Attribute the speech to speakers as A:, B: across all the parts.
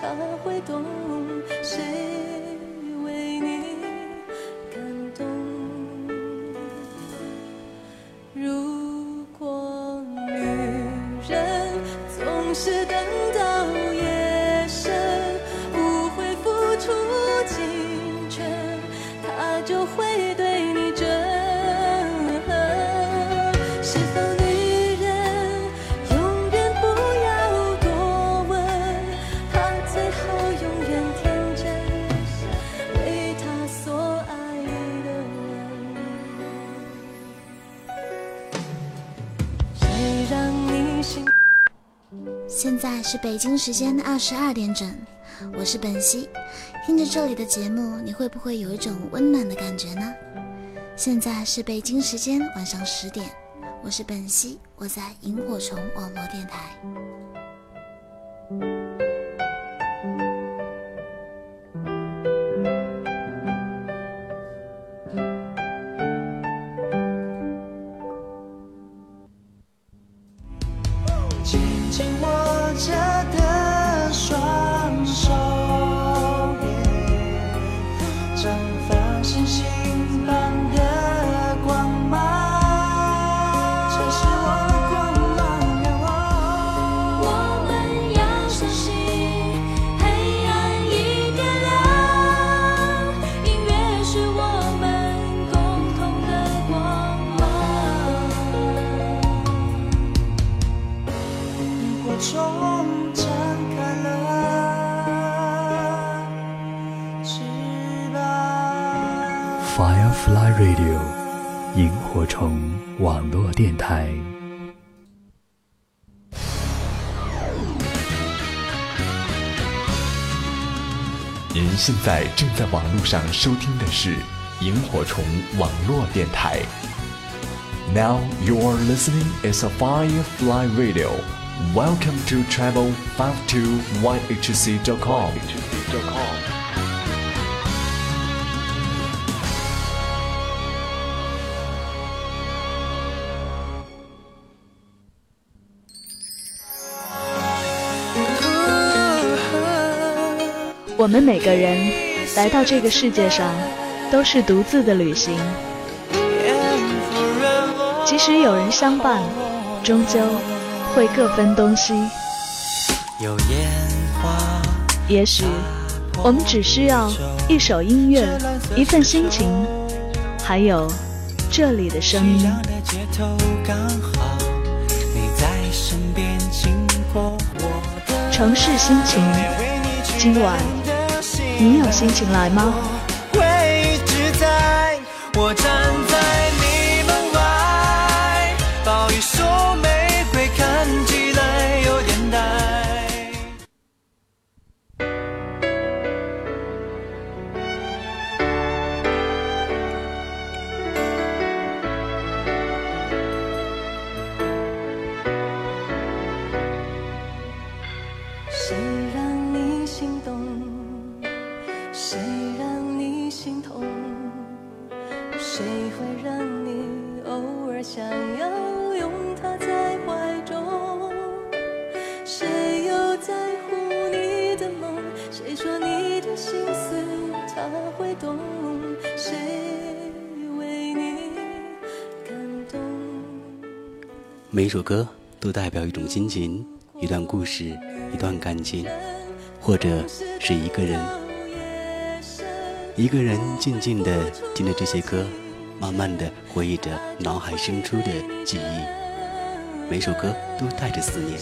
A: 他会懂，谁是
B: 北京时间的二十二点整，我是本兮。听着这里的节目，你会不会有一种温暖的感觉呢？现在是北京时间晚上十点，我是本兮，我在萤火虫网络电台。
C: Firefly Radio，萤火虫网络电台。
D: 您现在正在网络上收听的是萤火虫网络电台。Now you are listening is a Firefly Radio. Welcome to travel five
A: two
E: yhcc dot com. 们每个人来到这个世界上，都是独自的旅行。即使有人相伴，终究会各分东西。
F: 有烟花，
E: 也许我们只需要一首音乐，一份心情，还有这里的声音。城市心情，今晚你有心情来吗？
F: 会一直在，我站在你门外，抱一束玫瑰，看起来有点呆。
A: 谁让你心？痛？谁会让你偶尔想要拥他在怀中？谁又在乎你的梦？谁说你的心思他会懂？谁为你感动？
G: 每一首歌都代表一种心情、一段故事、一段感情，或者是一个人。一个人静静地听着这些歌，慢慢地回忆着脑海深处的记忆。每首歌都带着思念，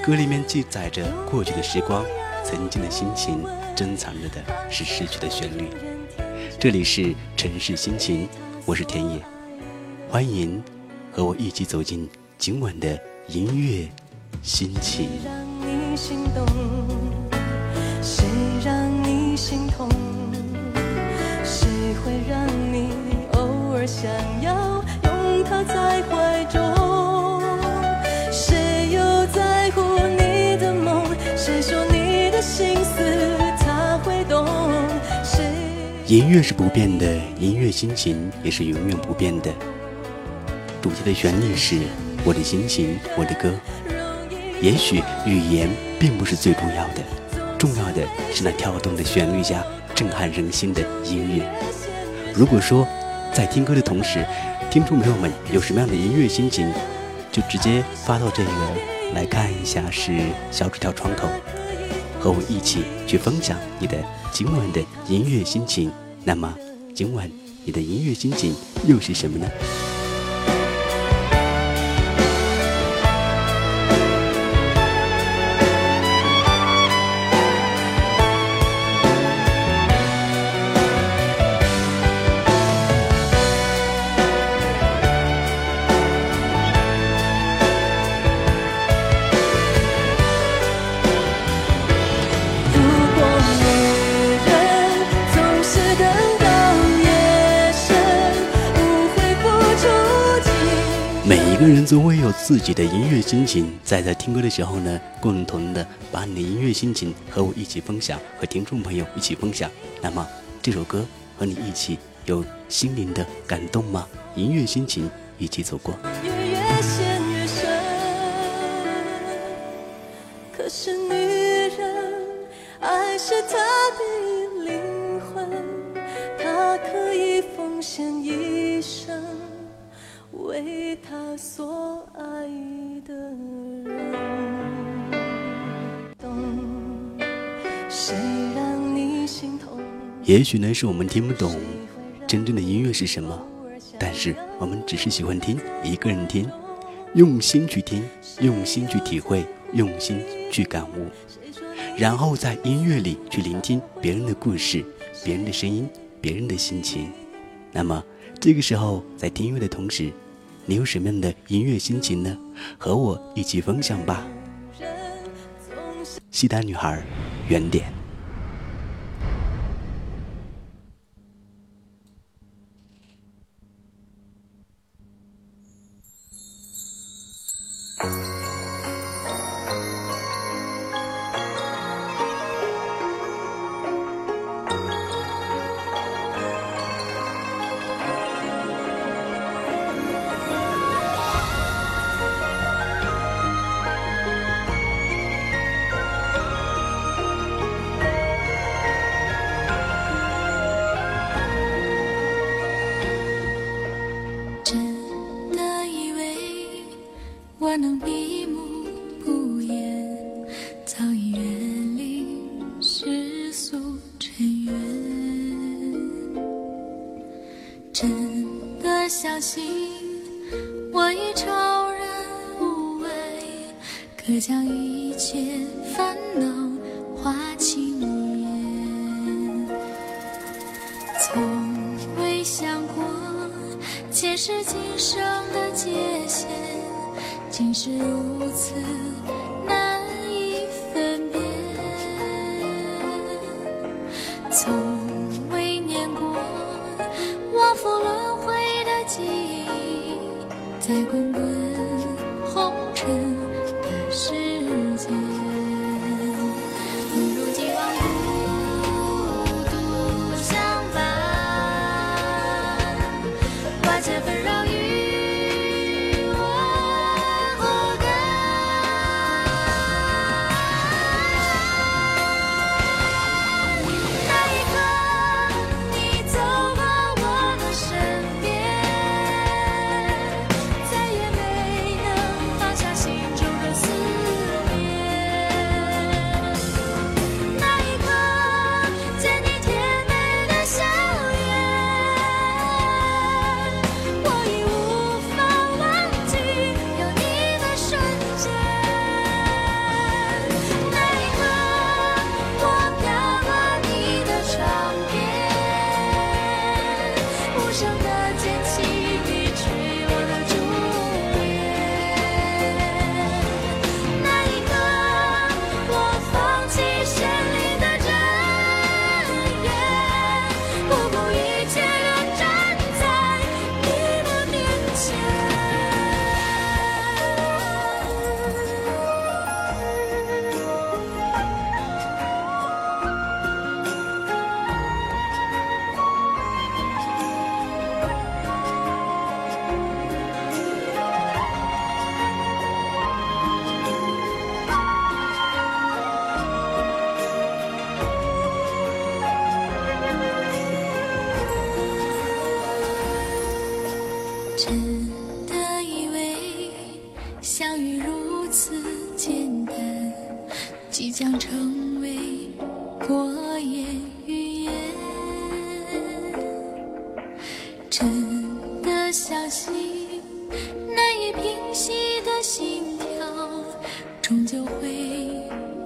G: 歌里面记载着过去的时光，曾经的心情，珍藏着的是逝去的旋律。这里是城市心情，我是田野，欢迎和我一起走进今晚的音乐心情。
A: 让你心动？
G: 音乐是不变的，音乐心情也是永远不变的。主题的旋律是我的心情，我的歌。也许语言并不是最重要的，重要的是那跳动的旋律下震撼人心的音乐。如果说在听歌的同时，听众朋友们有什么样的音乐心情，就直接发到这个来看一下，是小纸条窗口，和我一起去分享你的今晚的音乐心情。那么今晚你的音乐心情又是什么呢？自己的音乐心情，在在听歌的时候呢，共同的把你的音乐心情和我一起分享，和听众朋友一起分享。那么这首歌和你一起有心灵的感动吗？音乐心情一起走过。
A: 为他所爱的人，
G: 也许呢，是我们听不懂真正的音乐是什么，但是我们只是喜欢听，一个人听，用心去听，用心去体会，用心去感悟，然后在音乐里去聆听别人的故事、别人的声音、别人的心情。那么这个时候，在听音乐的同时。你有什么样的音乐心情呢？和我一起分享吧。西单女孩，原点。
H: 终究会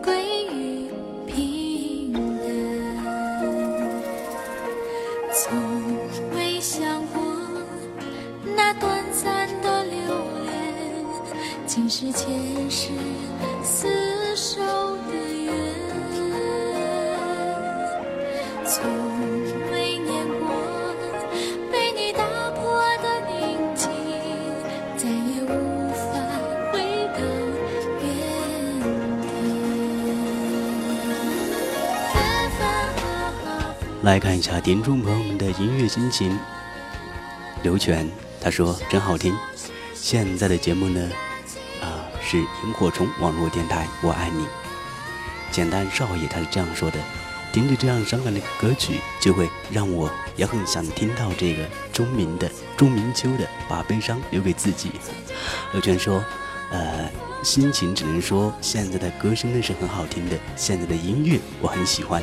H: 归于平淡。从未想过那短暂的留恋，竟是前
G: 来看一下听众朋友们的音乐心情。刘全他说真好听。现在的节目呢，啊、是萤火虫网络电台，我爱你。简单少爷他是这样说的：听着这样伤感的歌曲，就会让我也很想听到这个钟明的钟明秋的《把悲伤留给自己》。刘全说，呃，心情只能说现在的歌声呢是很好听的，现在的音乐我很喜欢，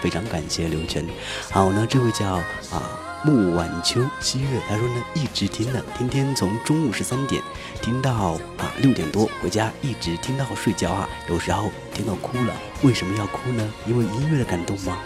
G: 非常感谢刘晨。好呢，这位叫啊木晚秋七月，他说呢一直听呢，天天从中午十三点听到啊六点多回家，一直听到睡觉啊，有时候听到哭了，为什么要哭呢？因为音乐的感动吗？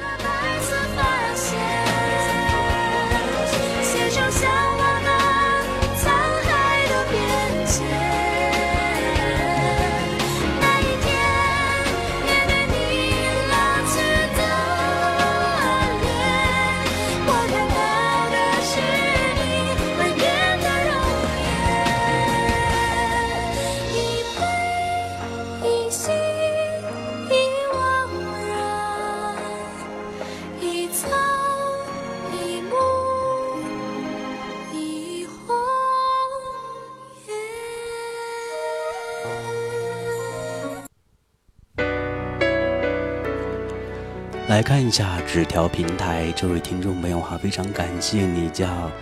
G: 来看一下纸条平台这位听众朋友哈，非常感谢你叫啊，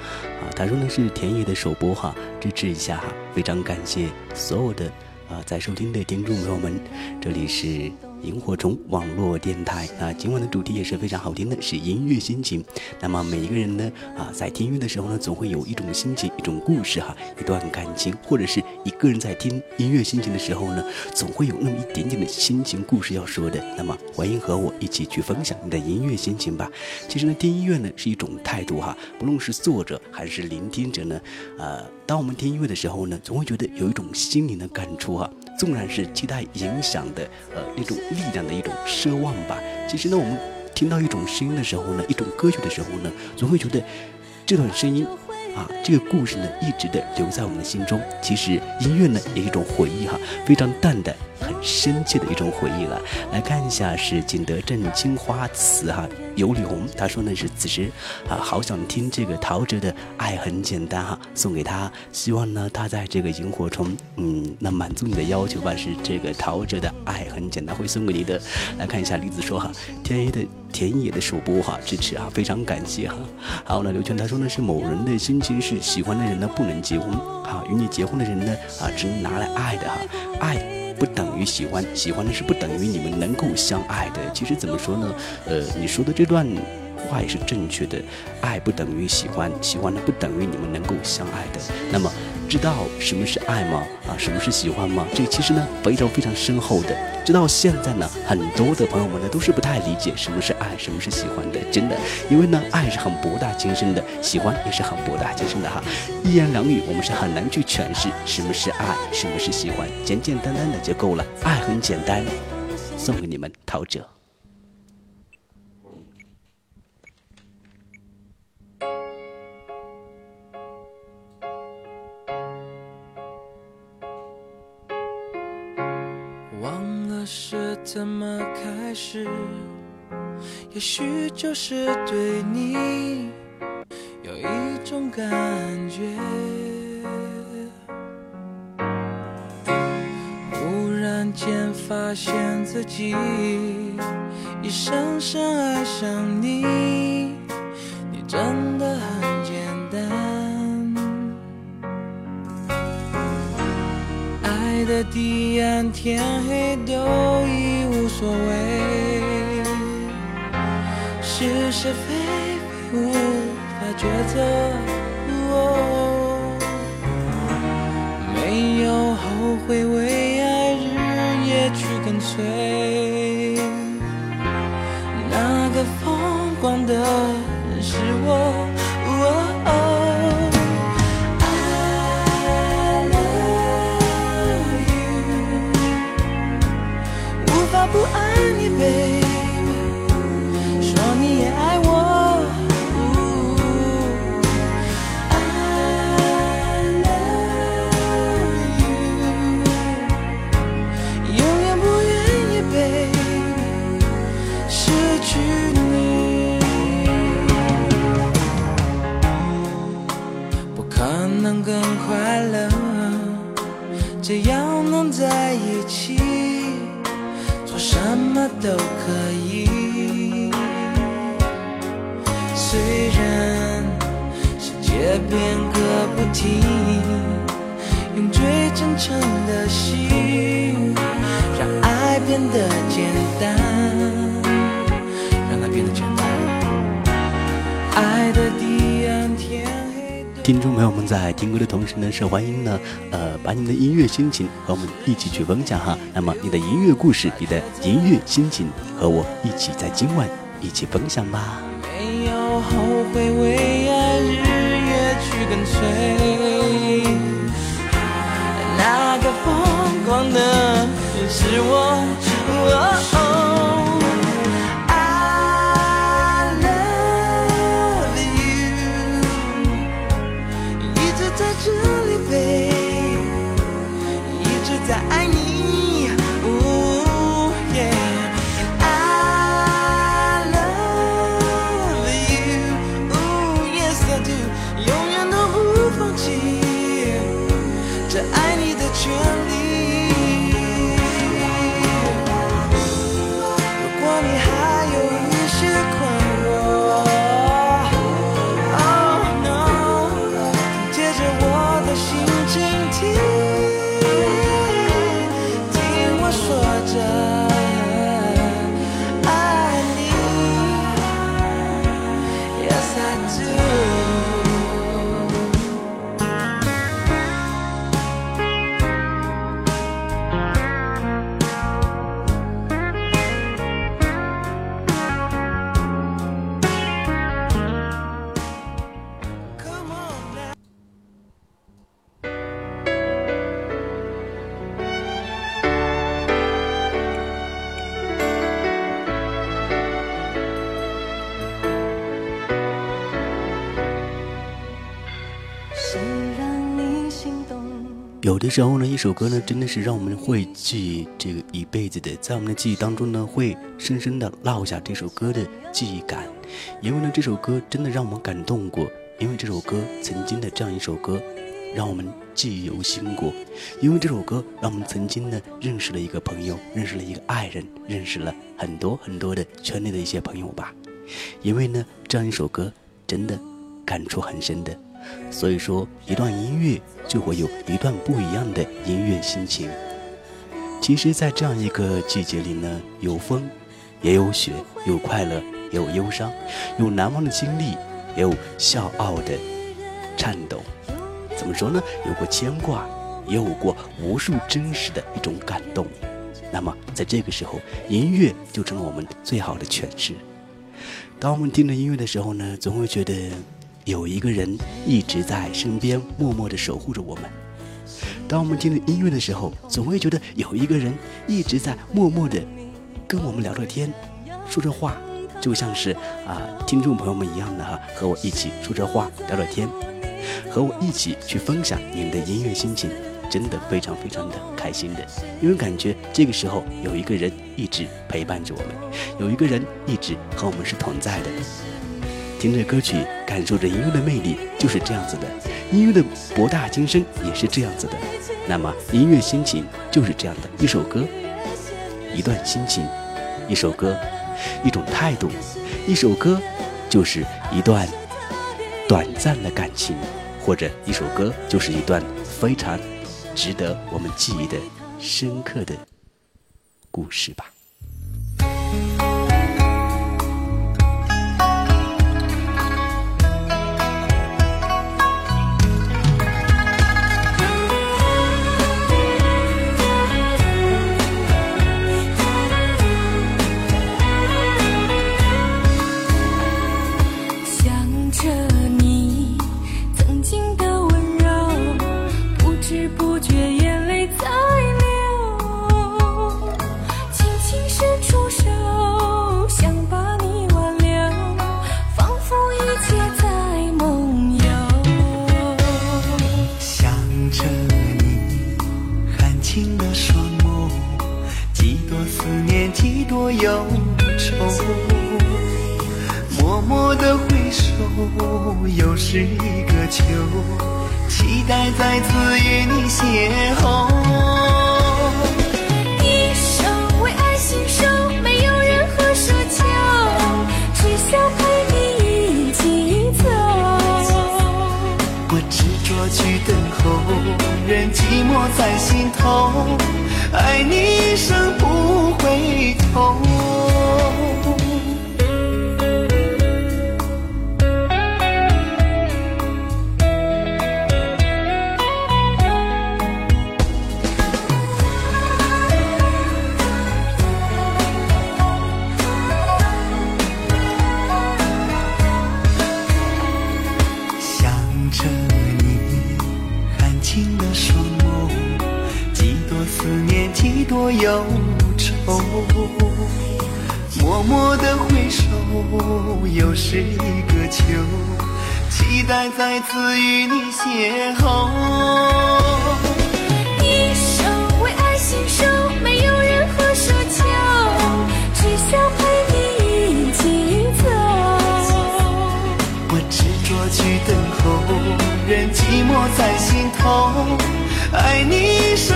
G: 他说呢是田野的首播哈，支持一下哈，非常感谢所有的啊在收听的听众朋友们，这里是萤火虫网络电台。那今晚的主题也是非常好听的，是音乐心情。那么每一个人呢啊在听音乐的时候呢，总会有一种心情，一种故事哈，一段感情，或者是一个人在听音乐心情的时候呢，总会有那么一点点的心情故事要说的。那么欢迎和我一起去分享你的音乐心情吧。其实呢，听音乐呢是一种态度哈，不论是作者还是聆听者呢，呃，当我们听音乐的时候呢，总会觉得有一种心灵的感触哈。纵然是期待影响的呃那种力量的一种奢望吧。其实呢，我们听到一种声音的时候呢，一种歌曲的时候呢，总会觉得这段声音。啊，这个故事呢，一直的留在我们的心中。其实音乐呢，也是一种回忆哈，非常淡的、很深切的一种回忆了。来看一下，是景德镇青花瓷哈，尤里红，他说呢是此时啊，好想听这个陶喆的《爱很简单》哈，送给他。希望呢，他在这个萤火虫，嗯，能满足你的要求吧。是这个陶喆的《爱很简单》会送给你的。来看一下，李子说哈，田野的田野的首播哈，支持啊，非常感谢哈。好，那刘全他说呢是某人的心情是喜欢的人呢不能结婚，哈，与你结婚的人呢啊只能拿来爱的哈，爱。不等于喜欢，喜欢的是不等于你们能够相爱的。其实怎么说呢？呃，你说的这段话也是正确的。爱不等于喜欢，喜欢的不等于你们能够相爱的。那么，知道什么是爱吗？啊，什么是喜欢吗？这其实呢非常非常深厚的。直到现在呢，很多的朋友们呢都是不太理解什么是爱，什么是喜欢的。真的，因为呢，爱是很博大精深的，喜欢也是很博大精深的哈。一言两语，我们是很难去诠释什么是爱，什么是喜欢，简简单单的就够了。爱很简单，送给你们，陶喆。
I: 怎么开始，也许就是对你有一种感觉。忽然间发现自己已深深爱上你，你真的很的地
F: 暗天黑都已无所谓，是是非非无法抉择。没有后悔，为爱日夜去跟随。那个疯狂的人是我。不爱
G: 那，是欢迎呢，呃，把你的音乐心情和我们一起去分享哈。那么你的音乐故事、你的音乐心情，和我一起在今晚一起分享吧。
F: 没有后悔，为爱日夜去跟随。那个疯狂的人是我。哦
G: 时候呢，一首歌呢，真的是让我们会记这个一辈子的，在我们的记忆当中呢，会深深的烙下这首歌的记忆感。因为呢，这首歌真的让我们感动过，因为这首歌曾经的这样一首歌，让我们记忆犹新过。因为这首歌，让我们曾经呢认识了一个朋友，认识了一个爱人，认识了很多很多的圈内的一些朋友吧。因为呢，这样一首歌真的感触很深的。所以说，一段音乐就会有一段不一样的音乐心情。其实，在这样一个季节里呢，有风，也有雪，有快乐，也有忧伤，有难忘的经历，也有笑傲的颤抖。怎么说呢？有过牵挂，也有过无数真实的一种感动。那么，在这个时候，音乐就成了我们最好的诠释。当我们听着音乐的时候呢，总会觉得有一个人一直在身边默默地守护着我们。当我们听着音乐的时候，总会觉得有一个人一直在默默地跟我们聊着天，说着话，就像是啊听众朋友们一样的哈，和我一起说着话，聊着天，和我一起去分享你们的音乐心情，真的非常非常的开心的，因为感觉这个时候有一个人一直陪伴着我们，有一个人一直和我们是同在的。听着歌曲，感受着音乐的魅力，就是这样子的。音乐的博大精深也是这样子的。那么，音乐心情就是这样的。一首歌，一段心情；一首歌，一种态度；一首歌，就是一段短暂的感情，或者一首歌就是一段非常值得我们记忆的深刻的故事吧。
J: 情的双眸，几多思念，几多忧愁。默默的回首，又是一个秋，期待再次与你邂逅。
H: 一生为爱心守，没有任何奢求，只想陪你一起走。
J: 我执着去等候，任寂寞在心头，爱你一生不回头。多忧愁。默默的回首，又是一个秋，期待再次与你邂逅。
H: 一生为爱心守，没有任何奢求，只想陪你一起走。
J: 我执着去等候，任寂寞在心头，爱你一生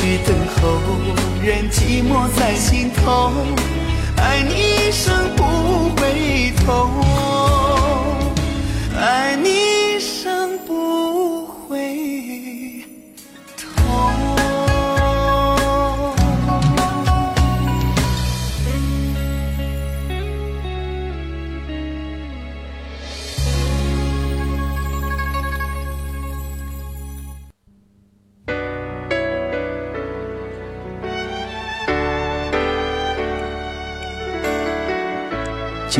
J: 去等候，任寂寞在心头，爱你一生不回头，爱你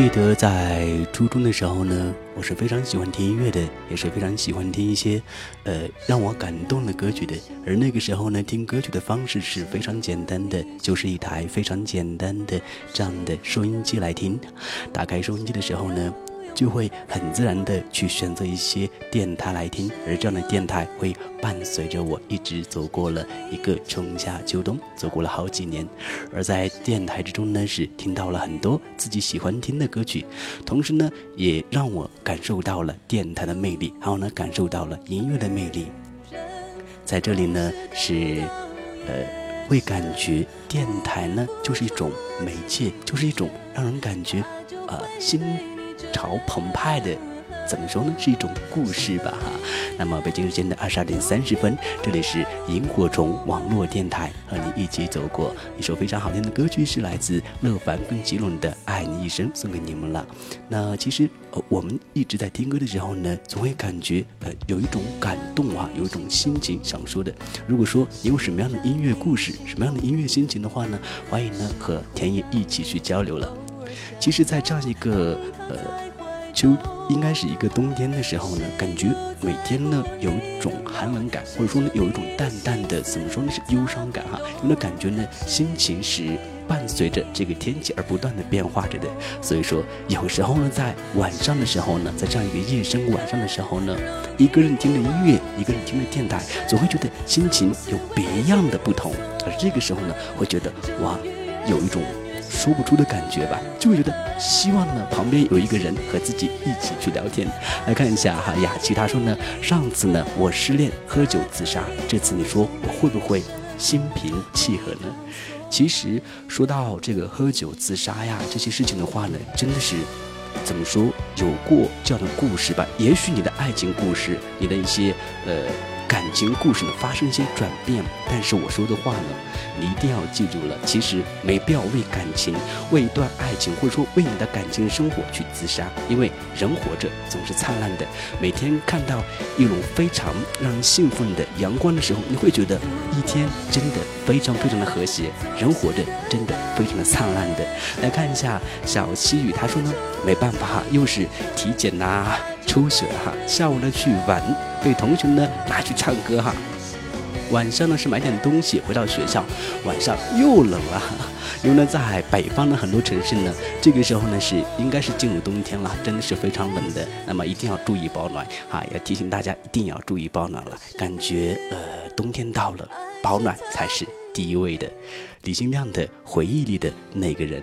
G: 记得在初中的时候呢，我是非常喜欢听音乐的，也是非常喜欢听一些，呃，让我感动的歌曲的。而那个时候呢，听歌曲的方式是非常简单的，就是一台非常简单的这样的收音机来听。打开收音机的时候呢，就会很自然的去选择一些电台来听，而这样的电台会伴随着我一直走过了一个春夏秋冬，走过了好几年。而在电台之中呢，是听到了很多自己喜欢听的歌曲，同时呢，也让我感受到了电台的魅力，还有呢，感受到了音乐的魅力。在这里呢，是呃，会感觉电台呢就是一种媒介，就是一种让人感觉呃心潮澎湃的。怎么说呢？是一种故事吧，哈。那么北京时间的二十二点三十分，这里是萤火虫网络电台，和你一起走过一首非常好听的歌曲，是来自乐凡跟吉伦的《爱你一生》，送给你们了。那其实，我们一直在听歌的时候呢，总会感觉呃有一种感动啊，有一种心情想说的。如果说你有什么样的音乐故事，什么样的音乐心情的话呢，欢迎呢和田野一起去交流了。其实，在这样一个呃秋，应该是一个冬天的时候呢，感觉每天呢有一种寒冷感，或者说呢有一种淡淡的怎么说呢是忧伤感哈，有的感觉呢心情是伴随着这个天气而不断的变化着的。所以说，有时候呢，在晚上的时候呢，在这样一个夜深晚上的时候呢，一个人听着音乐，一个人听着电台，总会觉得心情有别样的不同。而这个时候呢，会觉得哇，有一种。说不出的感觉吧，就会觉得希望呢，旁边有一个人和自己一起去聊天。来看一下哈，雅琪她说呢，上次呢我失恋喝酒自杀，这次你说我会不会心平气和呢？其实说到这个喝酒自杀呀这些事情的话呢，真的是怎么说有过这样的故事吧？也许你的爱情故事，你的一些呃。感情故事呢发生一些转变，但是我说的话呢，你一定要记住了。其实没必要为感情、为一段爱情，或者说为你的感情生活去自杀，因为人活着总是灿烂的。每天看到一种非常让人兴奋的阳光的时候，你会觉得一天真的非常非常的和谐，人活着真的非常的灿烂的。来看一下小西雨，他说呢，没办法，又是体检呐。血了哈，下午呢去玩，被同学呢拿去唱歌哈，晚上呢是买点东西回到学校，晚上又冷了，因为呢在北方的很多城市呢，这个时候呢是应该是进入冬天了，真的是非常冷的，那么一定要注意保暖哈，要提醒大家一定要注意保暖了，感觉呃冬天到了，保暖才是第一位的。李新亮的回忆里的那个人。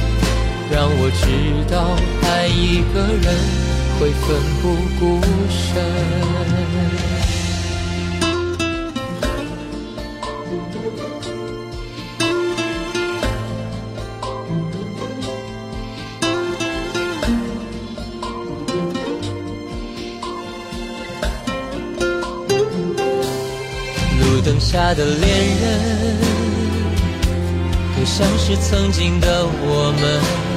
K: 让我知道，爱一个人会奋不顾身。路灯下的恋人，都像是曾经的我们。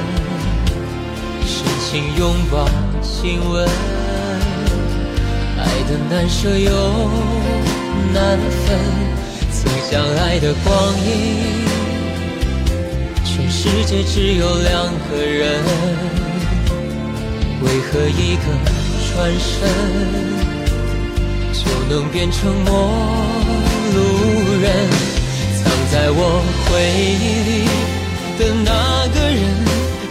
K: 拥抱、亲吻，爱的难舍又难分。曾相爱的光阴，全世界只有两个人，为何一个转身就能变成陌路人？藏在我回忆里的那个人。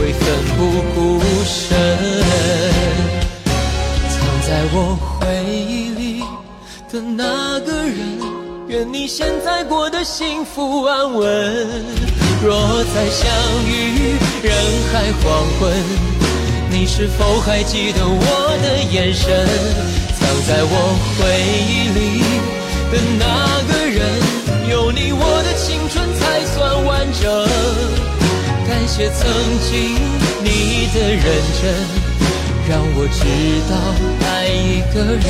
K: 会奋不顾身，藏在我回忆里的那个人，愿你现在过得幸福安稳。若再相遇人海黄昏，你是否还记得我的眼神？藏在我回忆里的那曾经你的认真，让我知道爱一个人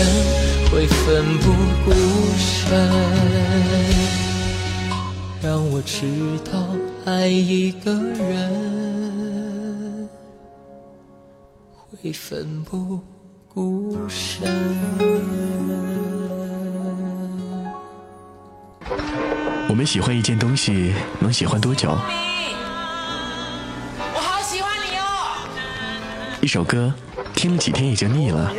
K: 会奋不顾身，让我知道。爱一个人会奋不顾身。
L: 我们喜欢一件东西，能喜欢多久？一首歌，听了几天也就腻了。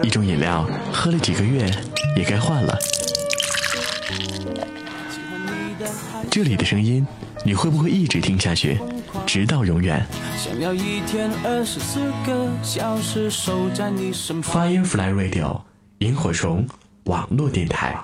L: 一种饮料，喝了几个月也该换了。这里的声音，你会不会一直听下去，直到永远？Firefly Radio，萤火虫网络电台。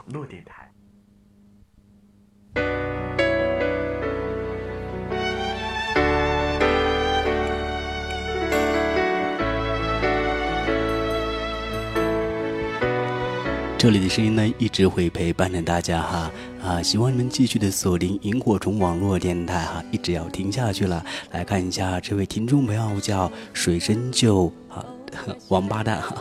G: 这里的声音呢，一直会陪伴着大家哈啊！希望你们继续的锁定萤火虫网络电台哈，一直要听下去了。来看一下这位听众朋友叫水深就啊，王八蛋哈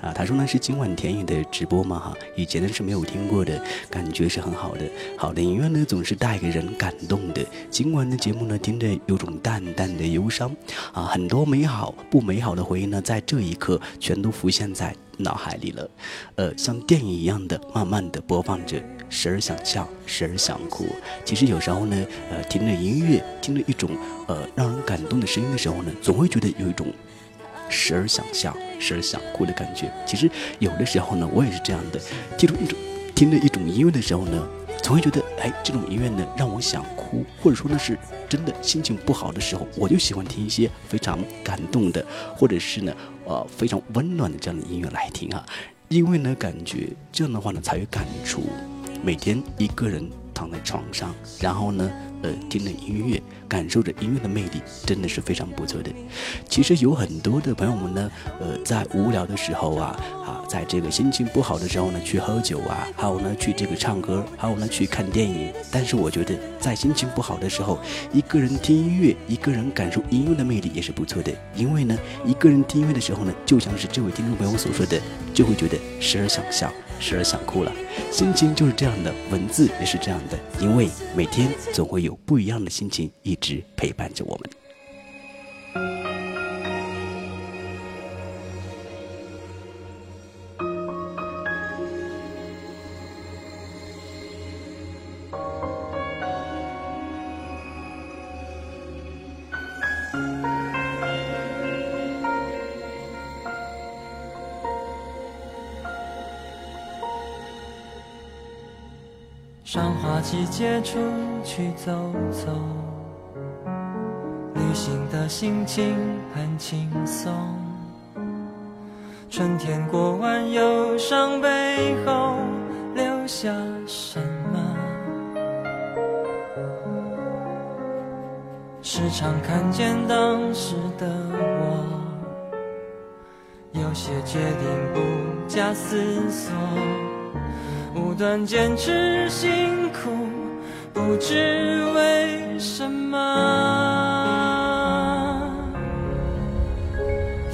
G: 啊，他说呢是今晚田野的直播嘛哈，以前呢是没有听过的，感觉是很好的。好的音乐呢总是带给人感动的。今晚的节目呢听着有种淡淡的忧伤啊，很多美好不美好的回忆呢在这一刻全都浮现在。脑海里了，呃，像电影一样的慢慢的播放着，时而想笑，时而想哭。其实有时候呢，呃，听着音乐，听着一种呃让人感动的声音的时候呢，总会觉得有一种时而想笑，时而想哭的感觉。其实有的时候呢，我也是这样的，听着一种听着一种音乐的时候呢。总会觉得，哎，这种音乐呢，让我想哭，或者说呢，是真的心情不好的时候，我就喜欢听一些非常感动的，或者是呢，呃，非常温暖的这样的音乐来听啊，因为呢，感觉这样的话呢，才有感触。每天一个人躺在床上，然后呢。呃，听着音乐，感受着音乐的魅力，真的是非常不错的。其实有很多的朋友们呢，呃，在无聊的时候啊，啊，在这个心情不好的时候呢，去喝酒啊，还有呢，去这个唱歌，还有呢，去看电影。但是我觉得，在心情不好的时候，一个人听音乐，一个人感受音乐的魅力也是不错的。因为呢，一个人听音乐的时候呢，就像是这位听众朋友所说的，就会觉得时而想笑。时而想哭了，心情就是这样的，文字也是这样的，因为每天总会有不一样的心情一直陪伴着我们。
F: 季节出去走走，旅行的心情很轻松。春天过完忧伤背后留下什么？时常看见当时的我，有些决定不假思索。不断坚持，辛苦，不知为什么。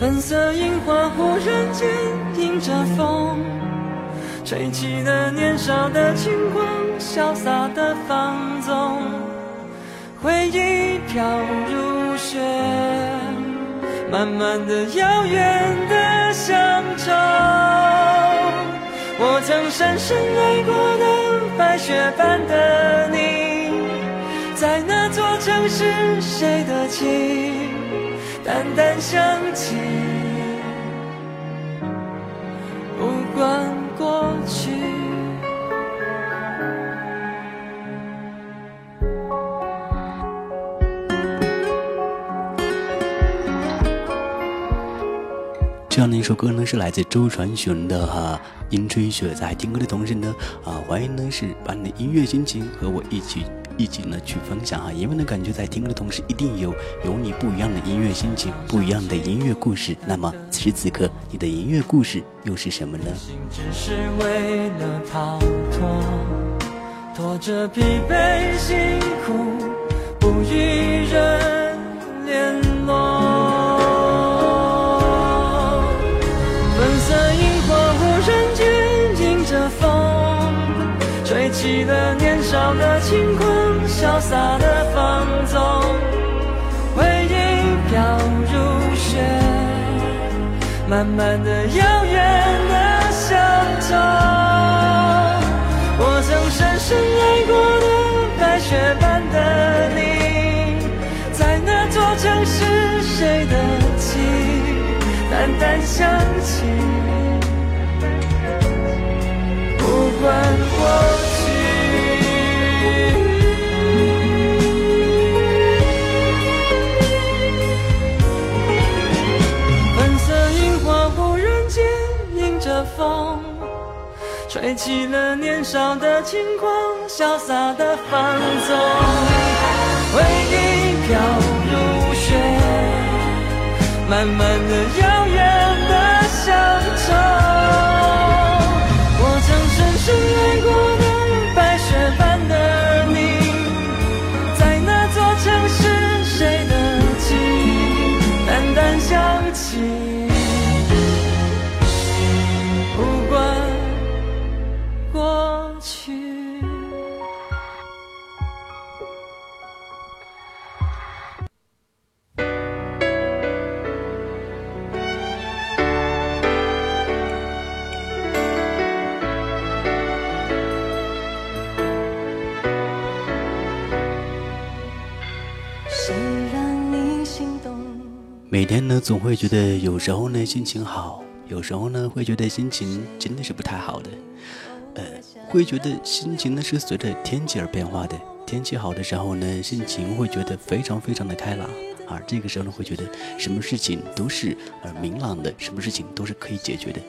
F: 粉色樱花忽然间迎着风，吹起了年少的轻狂，潇洒的放纵。回忆飘如雪，慢慢的，遥远的乡愁。我曾深深爱过的白雪般的你，在那座城市，谁的情淡淡想起？不管
G: 这样的一首歌呢，是来自周传雄的哈《樱吹雪》。在听歌的同时呢，啊，欢迎呢是把你的音乐心情和我一起一起呢去分享哈，因为呢感觉在听歌的同时，一定有有你不一样的音乐心情，不一样的音乐故事。那么此时此刻，你的音乐故事又是什么呢？
F: 只是为了逃脱，拖着疲惫辛苦，不与人轻狂，潇洒的放纵，回忆飘如雪，慢慢的遥远的相踪。我曾深深爱过的白雪般的你，在那座城市谁的记忆淡淡想起，不管过吹起了年少的轻狂，潇洒的放纵，回忆飘如雪，慢慢的遥远的乡愁。我曾深深爱过
G: 每天呢，总会觉得有时候呢心情好，有时候呢会觉得心情真的是不太好的。呃，会觉得心情呢是随着天气而变化的。天气好的时候呢，心情会觉得非常非常的开朗，而这个时候呢，会觉得什么事情都是呃明朗的，什么事情都是可以解决的。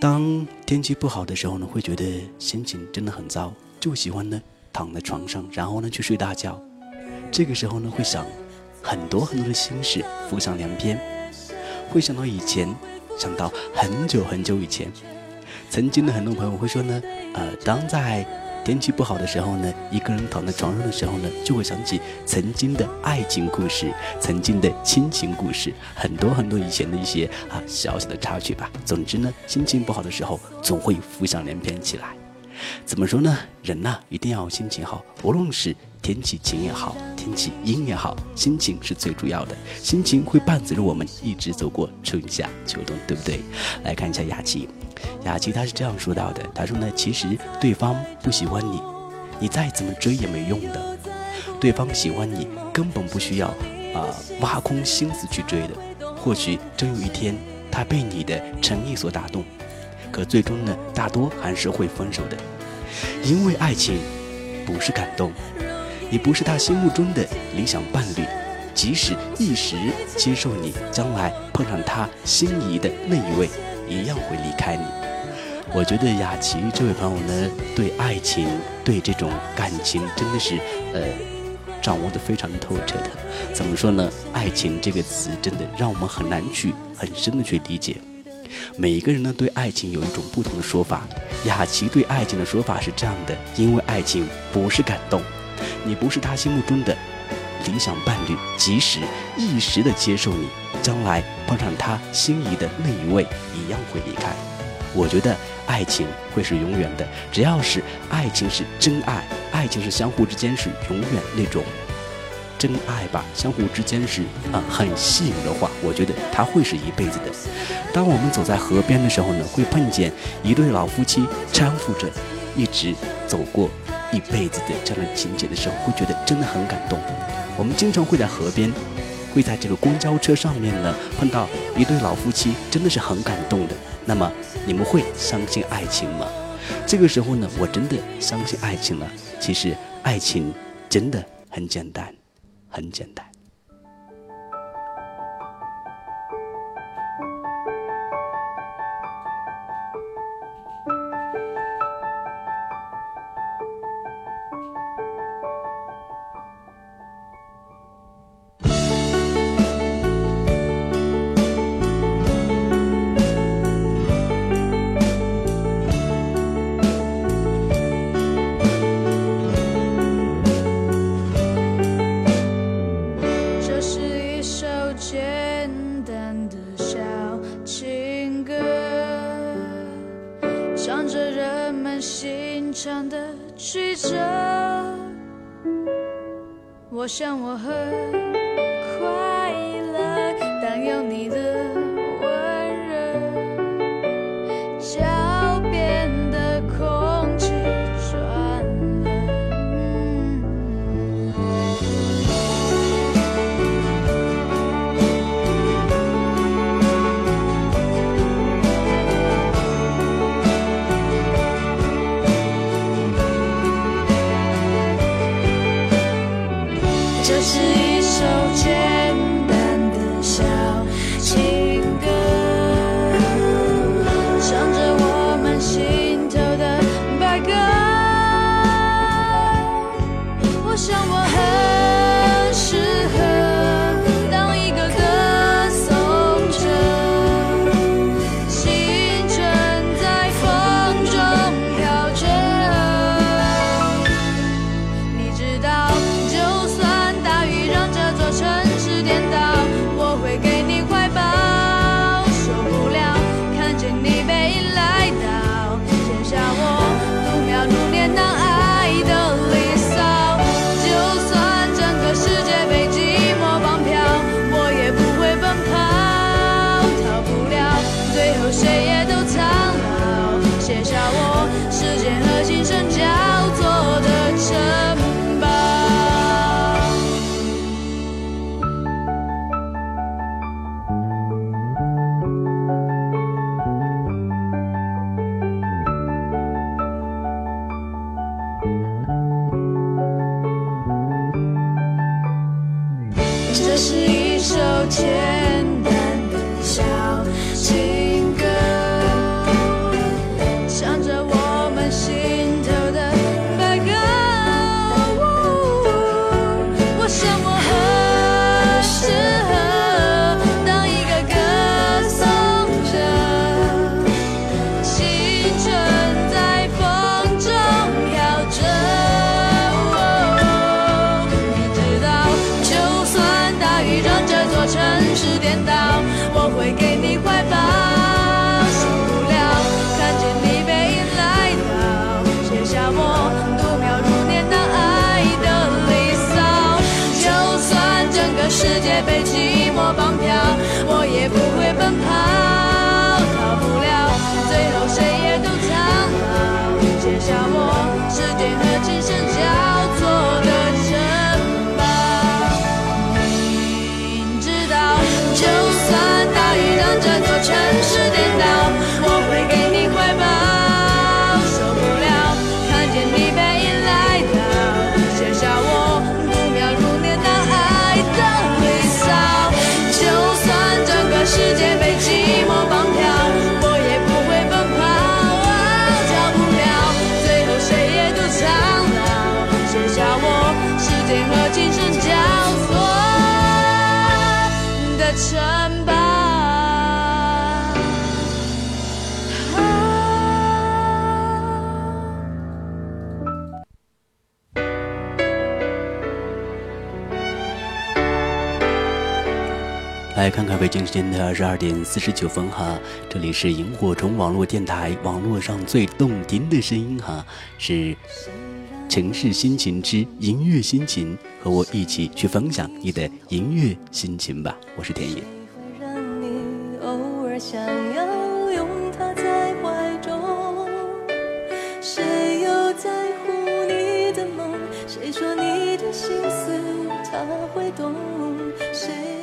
G: 当天气不好的时候呢，会觉得心情真的很糟，就喜欢呢躺在床上，然后呢去睡大觉。这个时候呢，会想很多很多的心事浮想联翩，会想到以前，想到很久很久以前。曾经的很多朋友会说呢，呃，当在天气不好的时候呢，一个人躺在床上的时候呢，就会想起曾经的爱情故事，曾经的亲情故事，很多很多以前的一些啊小小的插曲吧。总之呢，心情不好的时候，总会浮想联翩起来。怎么说呢？人呐、一定要心情好，无论是天气晴也好，天气阴也好，心情是最主要的。心情会伴随着我们一直走过春夏秋冬，对不对？来看一下雅琪，雅琪她是这样说到的，她说呢，其实对方不喜欢你，你再怎么追也没用的。对方喜欢你，根本不需要啊、挖空心思去追的。或许终有一天，他被你的诚意所打动，可最终呢，大多还是会分手的。因为爱情不是感动，你不是他心目中的理想伴侣，即使一时接受你，将来碰上他心仪的那一位，一样会离开你。我觉得雅琪这位朋友呢，对爱情、对这种感情真的是呃掌握的非常透彻的。怎么说呢？爱情这个词真的让我们很难去很深的去理解。每一个人呢对爱情有一种不同的说法。雅琪对爱情的说法是这样的：因为爱情不是感动，你不是他心目中的理想伴侣，即使一时的接受你，将来碰上他心仪的那一位，一样会离开。我觉得爱情会是永远的，只要是爱情是真爱，爱情是相互之间是永远那种真爱吧，相互之间是啊、很吸引的话，我觉得它会是一辈子的。当我们走在河边的时候呢，会碰见一对老夫妻搀扶着，一直走过一辈子的这样的情节的时候，会觉得真的很感动。我们经常会在河边，会在这个公交车上面呢碰到一对老夫妻，真的是很感动的。那么你们会相信爱情吗？这个时候呢，我真的相信爱情了。其实爱情真的很简单，很
M: 简单。手牵来看
G: 看北京时间的二十二点四十九分哈，这里是萤火虫网络电台，网络上最动听的声音哈，是城市心情之音乐心情，和我一起去分享你的音乐心情吧。我是田野。
A: 谁又在乎你的梦？谁说你的心思他会懂？谁？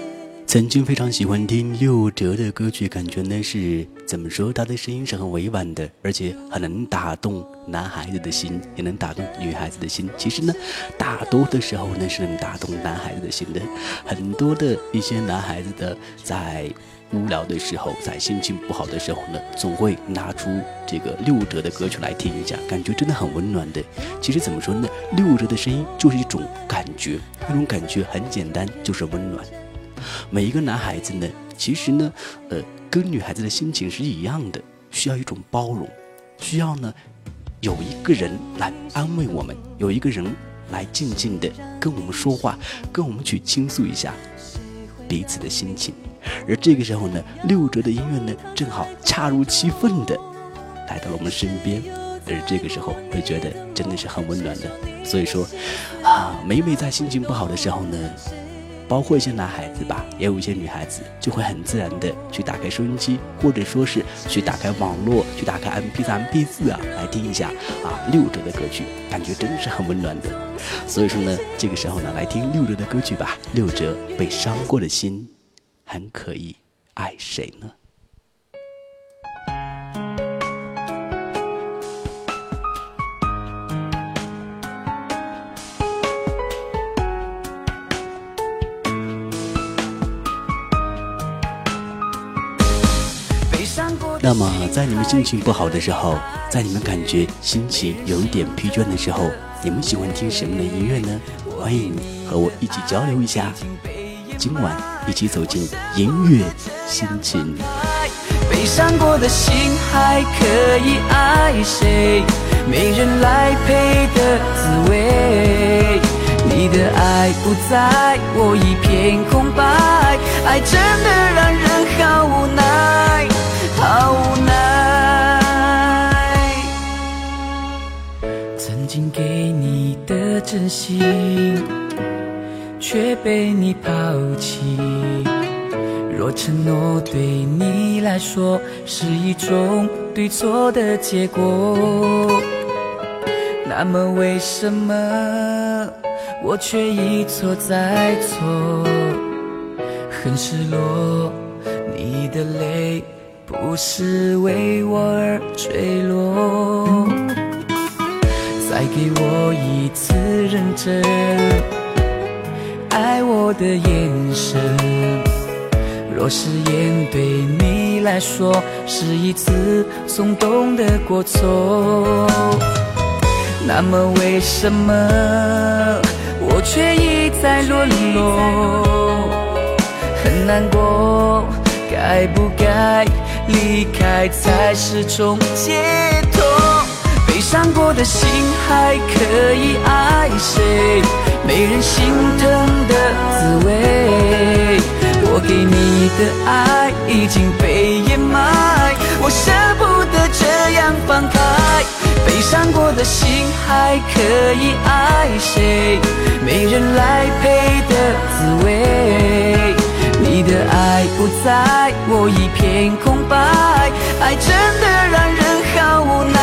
G: 曾经非常喜欢听六哲的歌曲，感觉呢是怎么说？他的声音是很委婉的，而且很能打动男孩子的心，也能打动女孩子的心。其实呢，大多的时候呢是能打动男孩子的心的。很多的一些男孩子的在无聊的时候，在心情不好的时候呢，总会拿出这个六哲的歌曲来听一下，感觉真的很温暖的。其实怎么说呢？六哲的声音就是一种感觉，那种感觉很简单，就是温暖。每一个男孩子呢，其实呢，呃，跟女孩子的心情是一样的，需要一种包容，需要呢，有一个人来安慰我们，有一个人来静静的跟我们说话，跟我们去倾诉一下彼此的心情。而这个时候呢，六哲的音乐呢，正好恰如其分的来到了我们身边，而这个时候会觉得真的是很温暖的。所以说，啊，每每在心情不好的时候呢。包括一些男孩子吧，也有一些女孩子，就会很自然的去打开收音机，或者说是去打开网络，去打开 M P 三、M P 四啊，来听一下啊六哲的歌曲，感觉真的是很温暖的。所以说呢，这个时候呢，来听六哲的歌曲吧。六哲被伤过的心，很可以爱谁呢？那么，在你们心情不好的时候，在你们感觉心情有一点疲倦的时候，你们喜欢听什么的音乐呢？欢迎和我一起交流一下。今晚一起走进音乐心情。
I: 悲伤过的心还可以爱谁？没人来陪的滋味。你的爱不在，我一片空白。爱真的让人好无奈。好无奈，曾经给你的真心，却被你抛弃。若承诺对你来说是一种对错的结果，那么为什么我却一错再错？很失落，你的泪。不是为我而坠落，再给我一次认真爱我的眼神。若誓言对你来说是一次松动的过错，那么为什么我却一再沦落？很难过，该不该？离开才是种解脱，悲伤过的心还可以爱谁？没人心疼的滋味，我给你的爱已经被掩埋，我舍不得这样放开。悲伤过的心还可以爱谁？没人来陪的滋味。你的爱不在，我一片空白，爱真的让人好无奈，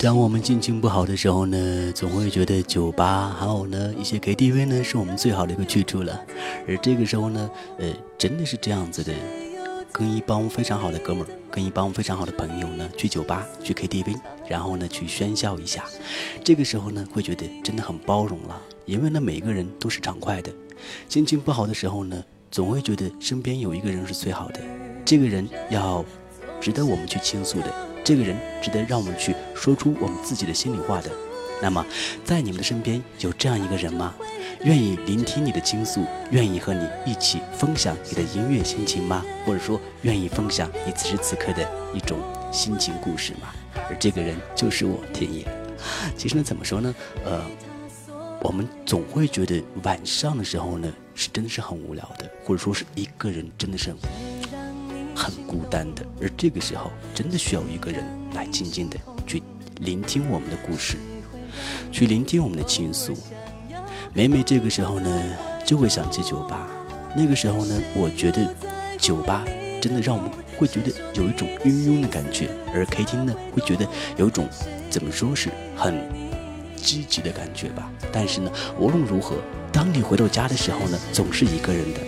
G: 当我们心情不好的时候呢，总会觉得酒吧还有呢一些 KTV 呢是我们最好的一个去处了。而这个时候呢，呃，真的是这样子的，跟一帮非常好的哥们儿，跟一帮非常好的朋友呢去酒吧去 KTV，然后呢去喧嚣一下。这个时候呢，会觉得真的很包容了，因为呢每个人都是畅快的。心情不好的时候呢，总会觉得身边有一个人是最好的，这个人要值得我们去倾诉的。这个人值得让我们去说出我们自己的心里话的。那么，在你们的身边有这样一个人吗？愿意聆听你的倾诉，愿意和你一起分享你的音乐心情吗？或者说，愿意分享你此时此刻的一种心情故事吗？而这个人就是我田野。其实呢，怎么说呢？呃，我们总会觉得晚上的时候呢，是真的是很无聊的，或者说是一个人真的是。很孤单的，而这个时候真的需要一个人来静静的去聆听我们的故事，去聆听我们的倾诉。每每这个时候呢，就会想起酒吧。那个时候呢，我觉得酒吧真的让我们会觉得有一种晕晕的感觉，而 K 厅呢，会觉得有一种怎么说是很积极的感觉吧。但是呢，无论如何，当你回到家的时候呢，总是一个人的，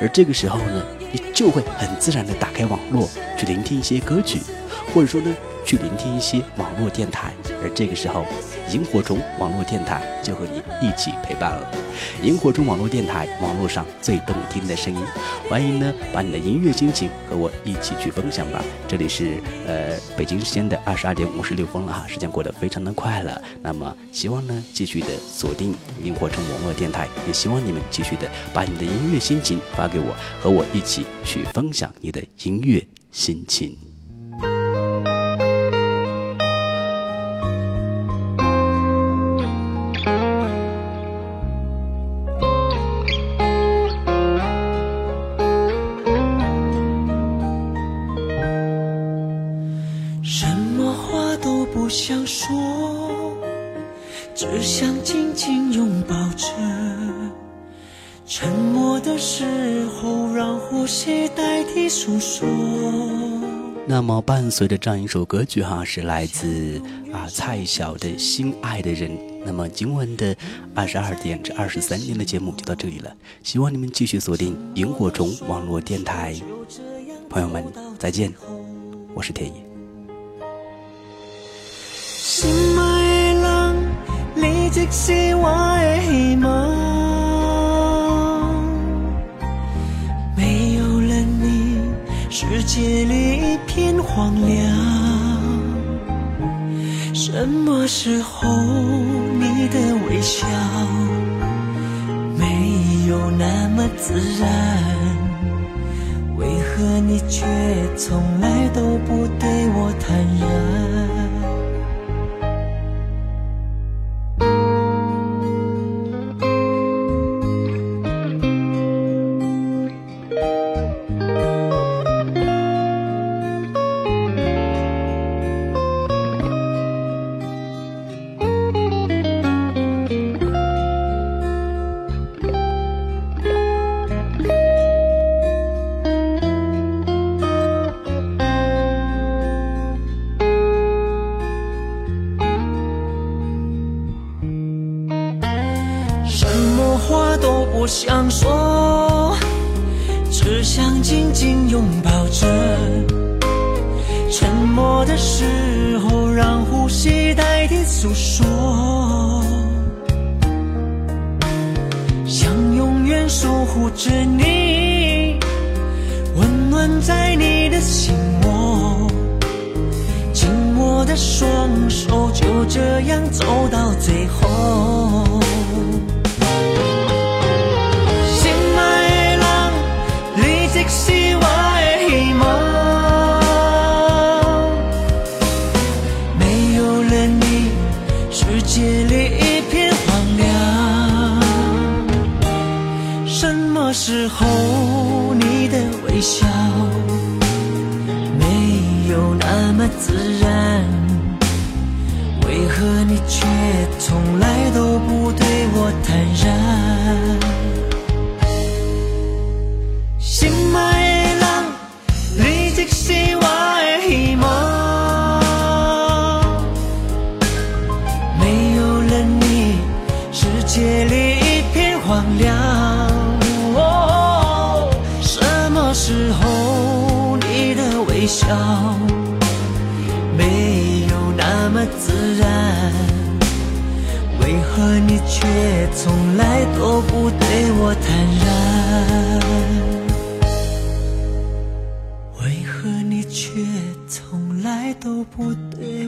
G: 而这个时候呢，你就会很自然的打开网络去聆听一些歌曲，或者说呢，去聆听一些网络电台，而这个时候。萤火虫网络电台就和你一起陪伴了。萤火虫网络电台，网络上最动听的声音。欢迎呢，把你的音乐心情和我一起去分享吧。这里是呃北京时间的二十二点五十六分了哈，时间过得非常的快了。那么希望呢继续的锁定萤火虫网络电台，也希望你们继续的把你的音乐心情发给我，和我一起去分享你的音乐心情。随着这样一首歌曲哈，是来自啊蔡晓的《心爱的人》。那么，今晚的二十二点至二十三点的节目就到这里了。希望你们继续锁定萤火虫网络电台，朋友们再见，我是田野。
N: 心爱的人，你即是我的希望。世界里一片荒凉。什么时候你的微笑没有那么自然？为何你却从来都不对我坦然？微笑没有那么自然？为何你却从来都不对我坦然？为何你却从来都不对